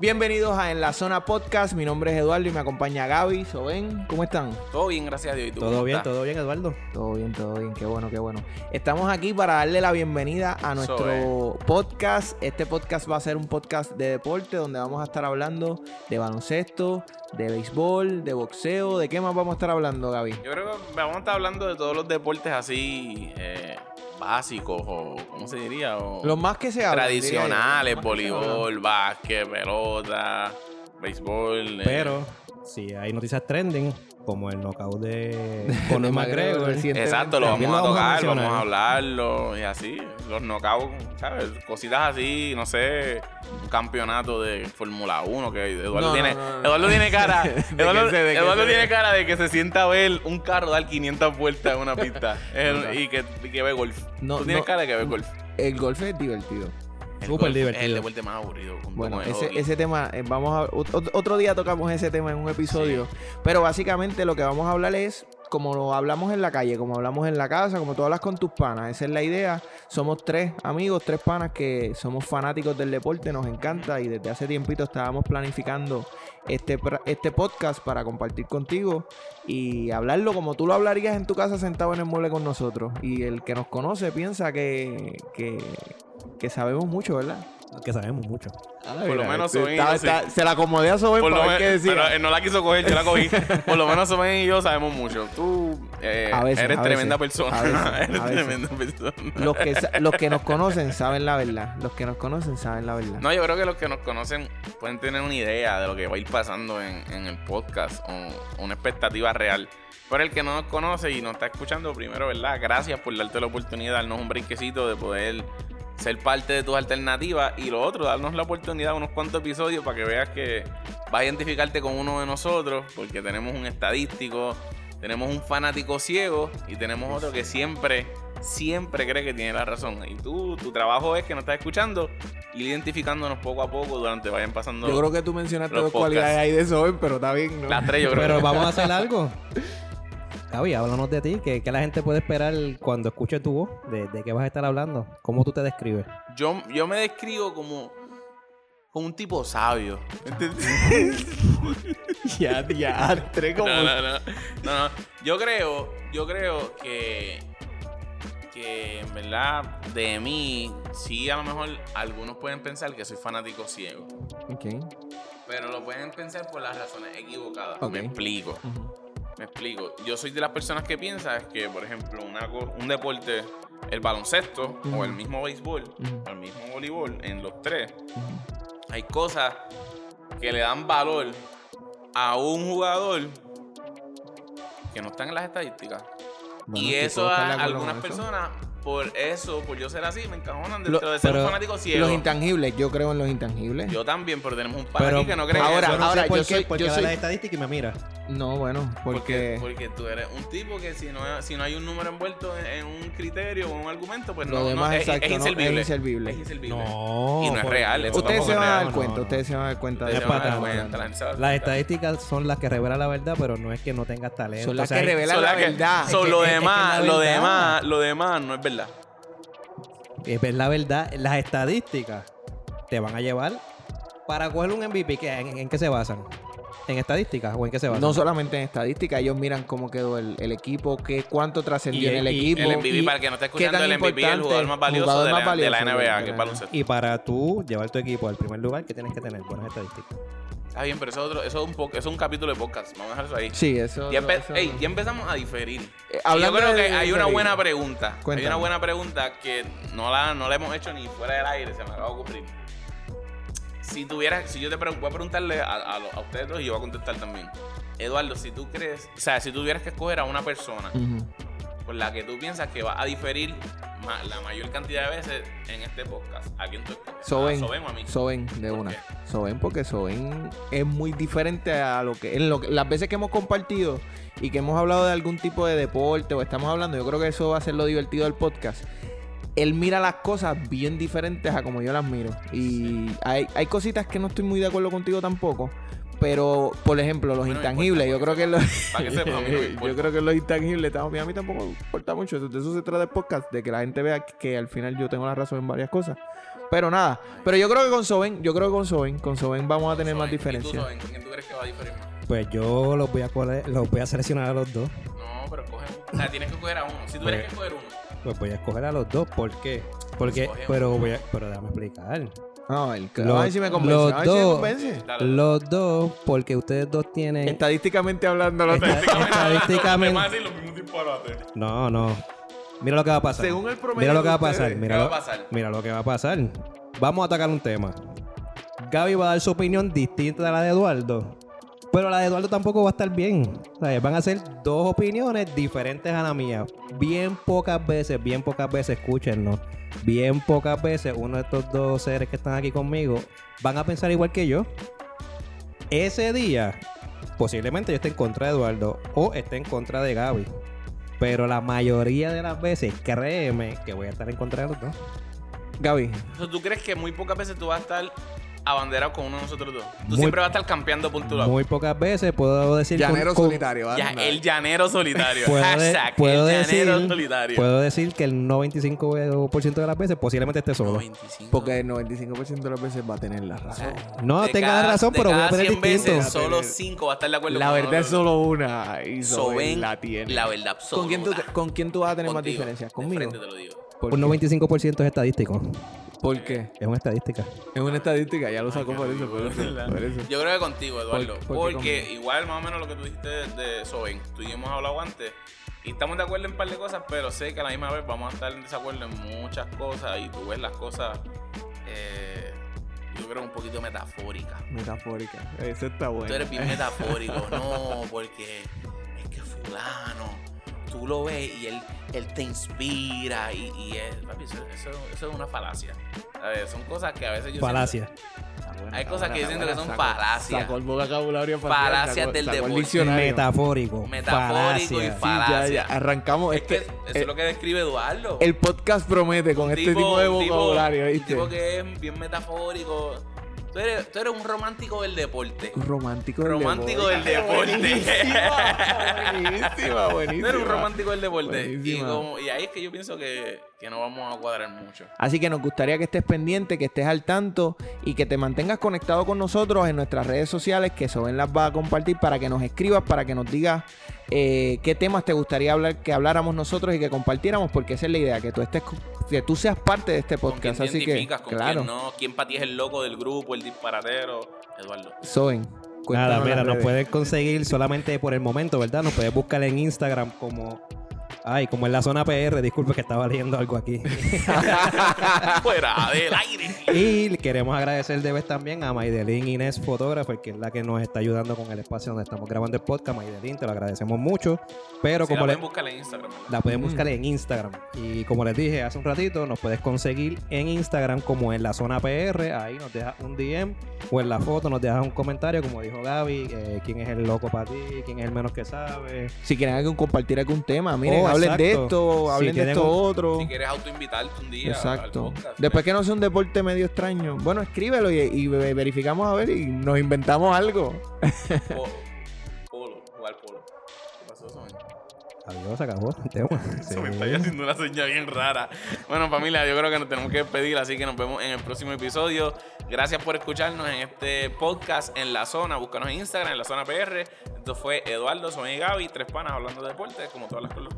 Bienvenidos a En la Zona Podcast. Mi nombre es Eduardo y me acompaña Gaby, Soben. ¿Cómo están? Todo bien, gracias a Dios. ¿Y tú Todo bien, estás? todo bien, Eduardo. Todo bien, todo bien. Qué bueno, qué bueno. Estamos aquí para darle la bienvenida a nuestro podcast. Este podcast va a ser un podcast de deporte donde vamos a estar hablando de baloncesto, de béisbol, de boxeo. ¿De qué más vamos a estar hablando, Gaby? Yo creo que vamos a estar hablando de todos los deportes así eh, básicos o, ¿cómo se diría? O Los más que se hablan. tradicionales, diría hablan. voleibol, básquet, pelota, béisbol. eh, Pero si hay noticias trending, como el knockout de Conor McGregor. Exacto, lo vamos a lo vamos a tocar, vamos a hablarlo y así. Los knockouts, ¿sabes? Cositas así, no sé, un campeonato de Fórmula 1 que Eduardo No, tiene. no, no, no. Eduardo tiene cara. ¿De qué Eduardo, se- tiene cara de que se sienta a ver un carro dar 500 vueltas en una pista El- y, que, y que ve golf. No, Tú tienes no. cara de que ve golf. El golf es divertido. Súper Es el divertido. deporte más aburrido. Bueno, ese, tema, eh, vamos a ot- otro día tocamos ese tema en un episodio, pero básicamente lo que vamos a hablar es como lo hablamos en la calle, como hablamos en la casa, como tú hablas con tus panas, esa es la idea. Somos tres amigos, tres panas que somos fanáticos del deporte, nos encanta y desde hace tiempito estábamos planificando este, este podcast para compartir contigo y hablarlo como tú lo hablarías en tu casa sentado en el mueble con nosotros. Y el que nos conoce piensa que, que, que sabemos mucho, ¿verdad? que sabemos mucho. Por lo menos este, Soben sí. se la acomodé a Soben Por lo para ver qué menos, decía. pero él no la quiso coger, yo la cogí. Por lo menos Soben y yo sabemos mucho. Tú eh, A veces, eres tremenda veces, persona. a veces, eres tremenda persona. Los que, los que nos conocen saben la verdad. Los que nos conocen saben la verdad. No, yo creo que los que nos conocen pueden tener una idea de lo que va a ir pasando en, en el podcast o una expectativa real. Pero el que no nos conoce y nos está escuchando, primero, ¿verdad? Gracias por darte la oportunidad, darnos un brinquecito de poder ser parte de tus alternativas. Y lo otro, darnos la oportunidad, unos cuantos episodios para que veas que vas a identificarte con uno de nosotros, porque tenemos un estadístico, tenemos un fanático ciego y tenemos otro que siempre, siempre cree que tiene la razón. Y tú, tu trabajo es que nos estás escuchando ir identificándonos poco a poco durante vayan pasando Yo creo que tú mencionaste dos podcasts. cualidades ahí de Soben, pero está bien, ¿no? las tres, yo creo. Pero vamos a hacer algo. Gaby, háblanos de ti. ¿Qué, qué la gente puede esperar cuando escuche tu voz? ¿De, de qué vas a estar hablando? ¿Cómo tú te describes? Yo, yo me describo como, como un tipo sabio. ya, ya, tres como... No, no, no, no, no. Yo creo, yo creo que, que en verdad de mí, sí a lo mejor algunos pueden pensar que soy fanático ciego. Ok. Pero lo pueden pensar por las razones equivocadas. Ok. Me explico. Me explico. Yo soy de las personas que piensan que, por ejemplo, una un deporte, el baloncesto o el mismo béisbol o el mismo voleibol, en los tres, hay cosas que le dan valor a un jugador que no están en las estadísticas. Bueno, y eso a algunas eso. personas, por eso, por yo ser así, me encajonan Lo- dentro de ser un fanático ciego. Los intangibles, yo creo en los intangibles. Yo también, pero tenemos un par Pero aquí que no cree ahora- en eso. no ahora, sé por yo qué, soy- porque yo soy- las estadísticas y me mira. No, bueno, Porque, porque... porque tú eres un tipo que si no, si no hay un número envuelto en, en un criterio o un argumento, pues Lo no, demás, no, es, exacto, es no, es inservible. inservible. Es inservible. No. Y no es real, eso Ustedes se tampoco van a es dar real. cuenta, No, no. ustedes se van a dar cuenta de Ustedes Es se van a para dar cuenta, dar Las estadísticas son las que revelan la verdad, pero no es que no tengas talento. Son las O sea, que revelan la que- verdad. so, Es que- lo demás, lo demás, lo demás no es verdad. Es ver la verdad, las estadísticas te van a llevar para coger un MVP. ¿qué- ¿En, en qué se basan? ¿En estadísticas o en qué se basan? No solamente en estadística, ellos miran cómo quedó el, el equipo, qué, cuánto trascendió en el y- equipo. El MVP, y para el que no esté qué tan escuchando, el MVP es el importante, jugador más valioso, jugador de, más la, de la NBA, de que es. Y para tú llevar tu equipo al primer lugar, ¿qué tienes que tener? Buenas estadísticas. Está bien, pero eso es, otro, eso, es un eso es un capítulo de podcast. Vamos a dejar eso ahí. Sí, eso. Ya, empe- eso- ey, ya empezamos a diferir. Eh, yo creo que hay una buena pregunta. Hay una buena pregunta que no la, no la hemos hecho ni fuera del aire, se me acaba de ocurrir. Si tuvieras, si yo te voy a preguntarle a, a lo- a ustedes dos y yo voy a contestar también. Eduardo, si tú crees, o sea, si tuvieras que escoger a una persona Ujú. con la que tú piensas que va a diferir ma- la mayor cantidad de veces en este podcast, ¿a quién tú escoges? Soben. ¿A Soben o a mí? Soben, de ¿Por una. qué? Soben porque Soben es muy diferente a lo que, en lo que- las veces que hemos compartido y que hemos hablado de algún tipo de deporte o estamos hablando, yo creo que eso va a ser lo divertido del podcast. Él mira las cosas bien diferentes a como yo las miro. Y hay, hay cositas que no estoy muy de acuerdo contigo tampoco. Pero, por ejemplo, los intangibles, yo creo que los, yo creo que los intangibles, a mí tampoco me importa mucho. De eso se trata el podcast, de que la gente vea que, al final yo tengo la razón en varias cosas. Pero nada. Pero yo creo que con Soben, yo creo que con Soben, con Soben vamos a tener más Soben, ¿y tú, diferencia. Soben, ¿Con quién tú crees que va a diferir más? Pues yo los voy a coger- los voy a seleccionar a los dos. No, pero coge. O sea, tienes que coger a uno. Si tú tienes que coger uno. Pues voy a escoger a los dos. ¿Por qué? Porque, pero voy a, pero déjame explicar. No, el Los- a ver si me convence. los a ver si me dos- convence. Dale. Los dos, porque ustedes dos tienen. Estadísticamente hablando, los dos. Estadísticamente-. No, no. Mira lo que va a pasar. Según el promedio Mira lo que va a pasar. Mira ¿Qué lo, va a pasar? Mira lo que va a pasar. Vamos a atacar un tema. Gaby va a dar su opinión distinta a la de Eduardo. Pero la de Eduardo tampoco va a estar bien. O sea, van a ser dos opiniones diferentes a la mía. Bien pocas veces, bien pocas veces, escúchenlo. Bien pocas veces uno de estos dos seres que están aquí conmigo van a pensar igual que yo. Ese día, posiblemente yo esté en contra de Eduardo o esté en contra de Gaby. Pero la mayoría de las veces, créeme que voy a estar en contra de los dos. Gaby, ¿Tú crees que muy pocas veces tú vas a estar abanderado con uno de nosotros dos? Tú Muy- siempre vas a estar campeando por tu lado. Muy pocas veces puedo decir con- llanero con- solitario. Ya, el llanero solitario. Puedo, de- Hashtag, puedo el llanero decir, solitario. puedo decir que el 95% de las veces posiblemente esté solo. 95. Porque el 95% de las veces va a tener la razón. No, De tenga cada- razón, de pero voy a cada poner 100 distinto. veces, solo 5 va a estar de acuerdo La con verdad es nosotros. solo una. Y Soben Soben, la tiene. la verdad absoluta. ¿Con quién, tú, ¿Con quién tú vas a tener más Contigo. diferencias? De ¿Conmigo? frente te lo digo. ¿Por Un qué? 95% es estadístico. ¿Por qué? Es una estadística. Es una estadística, ya lo sacó por eso, por eso, por eso. Yo creo que contigo, Eduardo. ¿Por- por qué porque conmigo? igual más o menos lo que tú dijiste de Soben, tú y yo hemos hablado antes. Y estamos de acuerdo en un par de cosas, pero sé que a la misma vez vamos a estar en desacuerdo en muchas cosas. Y tú ves las cosas, eh, yo creo un poquito metafóricas. Metafórica. Eso está bueno. Tú eres bien metafórico, no, porque es que fulano, tú lo ves y él, él te inspira y, y es, papi, eso, eso- eso es una falacia. ¿Sabes? Son cosas que a veces yo Falacia. Buena, Hay cosas buena, que yo siento que son Sacó- falacias. Sacó el vocabulario Falacias del deporte. Metafórico. Metafórico y Falacia. Sí, ya, ya, arrancamos. Es que Este, eso el, es lo que describe Eduardo. el podcast promete con Un este tipo de un tipo- vocabulario, Un ¿viste? tipo que es bien metafórico. Tú eres, tú eres un romántico del deporte. Un romántico del Romántico del deporte. Buenísima, buenísima, Tú buenísima. eres un romántico del deporte. Y, Buenísima. como- y ahí es que yo pienso que, que no vamos a cuadrar mucho. Así que nos gustaría que estés pendiente, que estés al tanto y que te mantengas conectado con nosotros en nuestras redes sociales, que Soben las va a compartir para que nos escribas, para que nos digas eh, qué temas te gustaría hablar, que habláramos nosotros y que compartiéramos, porque esa es la idea, que tú estés, que tú seas parte de este ¿Con quién podcast. te Así que? ¿Con claro, quién no? ¿Quién para ti es el loco del grupo, el disparatero? Eduardo. Soben. Nada, mira, nos puedes conseguir solamente por el momento, ¿verdad? Nos puedes buscar en Instagram como. Ay, como en la zona PR, disculpe que estaba leyendo algo aquí. Fuera del aire. y queremos agradecer de vez también a Maidelin Inés Fotógrafo, que es la que nos está ayudando con el espacio donde estamos grabando el podcast. Maidelin, te lo agradecemos mucho. Pero Si la como le, pueden buscar en Instagram. ¿verdad? la pueden Mm. buscar en Instagram. Y como les dije hace un ratito, nos puedes conseguir en Instagram como en la zona PR. Ahí nos dejas un DM o en la foto nos dejas un comentario, como dijo Gaby, eh, quién es el loco para ti, quién es el menos que sabe. Si quieren algún- compartir algún tema, miren, Oh, hablen de esto, Si hablen de esto un- otro. Si quieres autoinvitarte un día Exacto. al podcast. Después que no sea un deporte medio extraño, bueno, escríbelo y, y ve- verificamos a ver y nos inventamos algo. Polo. Polo. Jugar polo. ¿Qué pasó, Soben? Adiós, se acabó el tema. Se me está haciendo una señal bien rara. Bueno, familia, yo creo que nos tenemos que despedir, así que nos vemos en el próximo episodio. Gracias por escucharnos en este podcast en la zona. Búscanos en Instagram, en la zona PR. Esto fue Eduardo, Sonia y Gaby, tres panas hablando de deporte, como todas las con los.